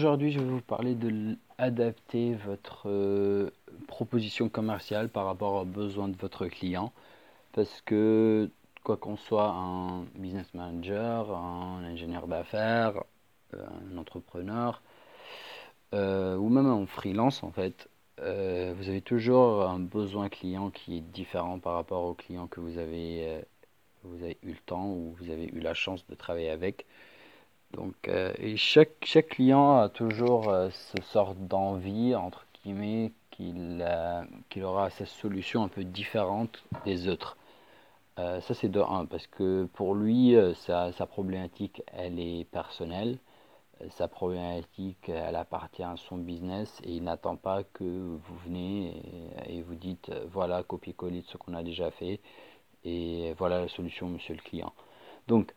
Aujourd'hui, je vais vous parler de adapter votre euh, proposition commerciale par rapport aux besoins de votre client. Parce que, quoi qu'on soit un business manager, un ingénieur d'affaires, euh, un entrepreneur, euh, ou même un freelance en fait, vous avez toujours un besoin client qui est différent par rapport au client que vous avez, vous avez eu le temps ou vous avez eu la chance de travailler avec. Donc, euh, et chaque, chaque client a toujours euh, ce sort d'envie, entre guillemets, qu'il qu'il aura sa solution un peu différente des autres. Euh, ça, c'est de 1, parce que pour lui, sa, sa, problématique, elle est personnelle. Sa problématique, elle appartient à son business et il n'attend pas que vous venez et, et vous dites, voilà, copier-coller de ce qu'on a déjà fait et voilà la solution, monsieur le client. Donc,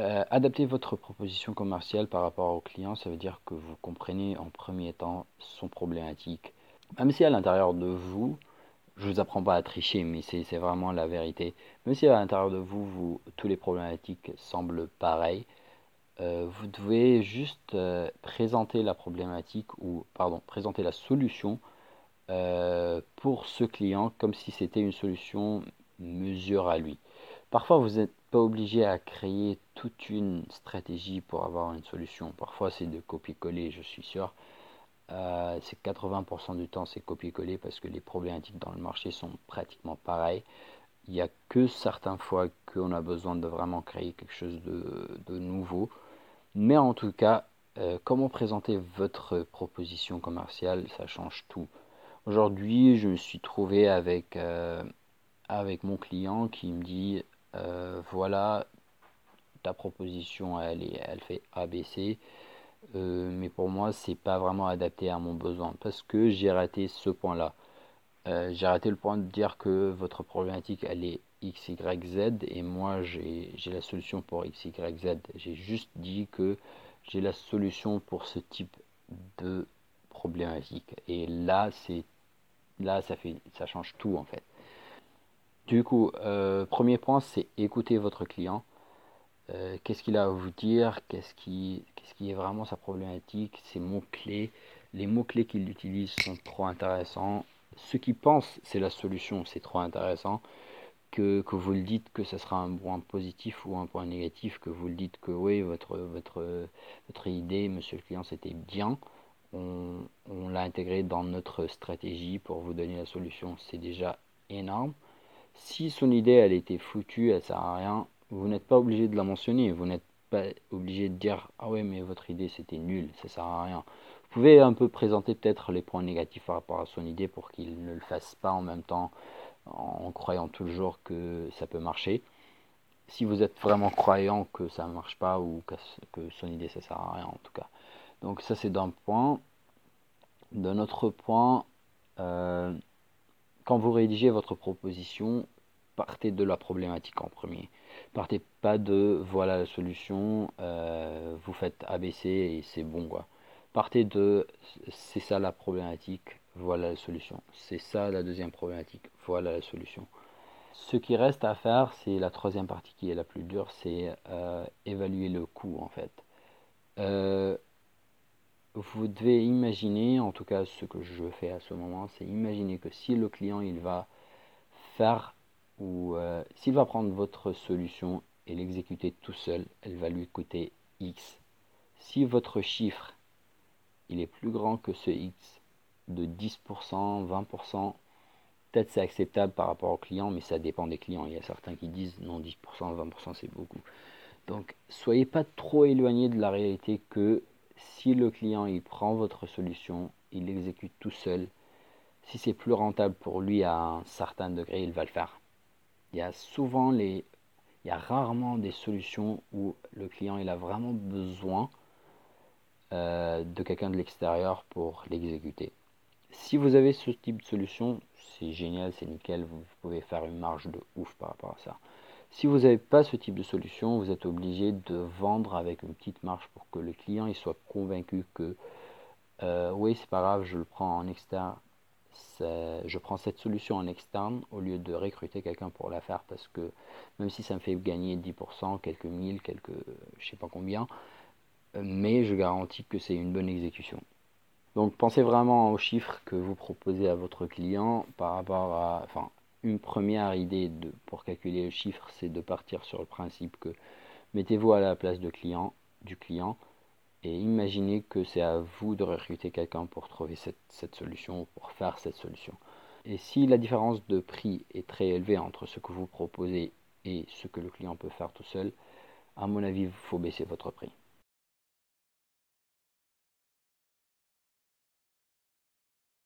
euh, adapter votre proposition commerciale par rapport au client, ça veut dire que vous comprenez en premier temps son problématique. Même si à l'intérieur de vous, je vous apprends pas à tricher, mais c'est vraiment la vérité. Même si à l'intérieur de vous, vous tous les problématiques semblent pareilles, euh, vous devez juste euh, présenter la problématique ou pardon, présenter la solution pour ce client comme si c'était une solution mesure à lui. Parfois, vous êtes pas obligé à créer toute une stratégie pour avoir une solution. Parfois, c'est de copier-coller, je suis sûr. Euh, c'est 80% du temps, c'est copier-coller parce que les problématiques dans le marché sont pratiquement pareilles. Il n'y a que certaines fois qu'on a besoin de vraiment créer quelque chose de, nouveau. Mais en tout cas, euh, comment présenter votre proposition commerciale, ça change tout. Aujourd'hui, je me suis trouvé avec, euh, avec mon client qui me dit euh, voilà, ta proposition, elle, est, elle fait ABC. Euh, mais pour moi, c'est pas vraiment adapté à mon besoin parce que j'ai raté ce point-là. Euh, j'ai raté le point de dire que votre problématique, elle est X, Y, Z et moi, j'ai la solution pour X, Y, Z. J'ai juste dit que j'ai la solution pour ce type de problématique. Et là, c'est là, ça fait, ça change tout en fait. Du coup, euh, premier point, c'est écouter votre client. Euh, qu'est-ce qu'il a à vous dire? Qu'est-ce qui, qu'est-ce qui est vraiment sa problématique? Ses mots-clés. Les mots-clés qu'il utilise sont trop intéressants. Ce qu'il pense, c'est la solution, c'est trop intéressant. Que, que, vous le dites que ce sera un point positif ou un point négatif, que vous le dites que oui, votre, votre, votre idée, monsieur le client, c'était bien. On, on l'a intégré dans notre stratégie pour vous donner la solution. C'est déjà énorme. Si son idée, elle était foutue, elle sert à rien, vous n'êtes pas obligé de la mentionner. Vous n'êtes pas obligé de dire ah ouais mais votre idée c'était nul, ça sert à rien. Vous pouvez un peu présenter peut-être les points négatifs par rapport à son idée pour qu'il ne le fasse pas en même temps en croyant toujours que ça peut marcher. Si vous êtes vraiment croyant que ça ne marche pas ou que, son idée ça sert à rien en tout cas. Donc ça c'est d'un point. D'un autre point, euh, quand vous rédigez votre proposition, partez de la problématique en premier. Partez pas de voilà la solution, euh, vous faites ABC et c'est bon quoi. Partez de c'est ça la problématique, voilà la solution. C'est ça la deuxième problématique, voilà la solution. Ce qui reste à faire, c'est la troisième partie qui est la plus dure, c'est euh, évaluer le coût en fait. Euh, vous devez imaginer, en tout cas ce que je fais à ce moment, c'est imaginer que si le client il va faire ou euh, s'il va prendre votre solution et l'exécuter tout seul, elle va lui coûter X. Si votre chiffre il est plus grand que ce X de 10%, 20%, peut-être c'est acceptable par rapport au client, mais ça dépend des clients. Il y a certains qui disent non 10%, 20% c'est beaucoup. Donc soyez pas trop éloigné de la réalité que si le client il prend votre solution, il l'exécute tout seul, si c'est plus rentable pour lui à un certain degré, il va le faire. Il y a souvent les il y a rarement des solutions où le client a vraiment besoin euh, de quelqu'un de l'extérieur pour l'exécuter. Si vous avez ce type de solution, c'est génial, c'est nickel, vous pouvez faire une marge de ouf par rapport à ça. Si vous n'avez pas ce type de solution, vous êtes obligé de vendre avec une petite marge pour que le client il soit convaincu que euh, oui, c'est pas grave, je le prends en externe. Je prends cette solution en externe au lieu de recruter quelqu'un pour la faire parce que même si ça me fait gagner 10%, quelques mille, quelques je sais pas combien, mais je garantis que c'est une bonne exécution. Donc pensez vraiment aux chiffres que vous proposez à votre client par rapport à... Enfin, une première idée pour calculer le chiffre, c'est de partir sur le principe que mettez-vous à la place du client et imaginez que c'est à vous de recruter quelqu'un pour trouver cette, cette solution, pour faire cette solution. Et si la différence de prix est très élevée entre ce que vous proposez et ce que le client peut faire tout seul, à mon avis, il faut baisser votre prix.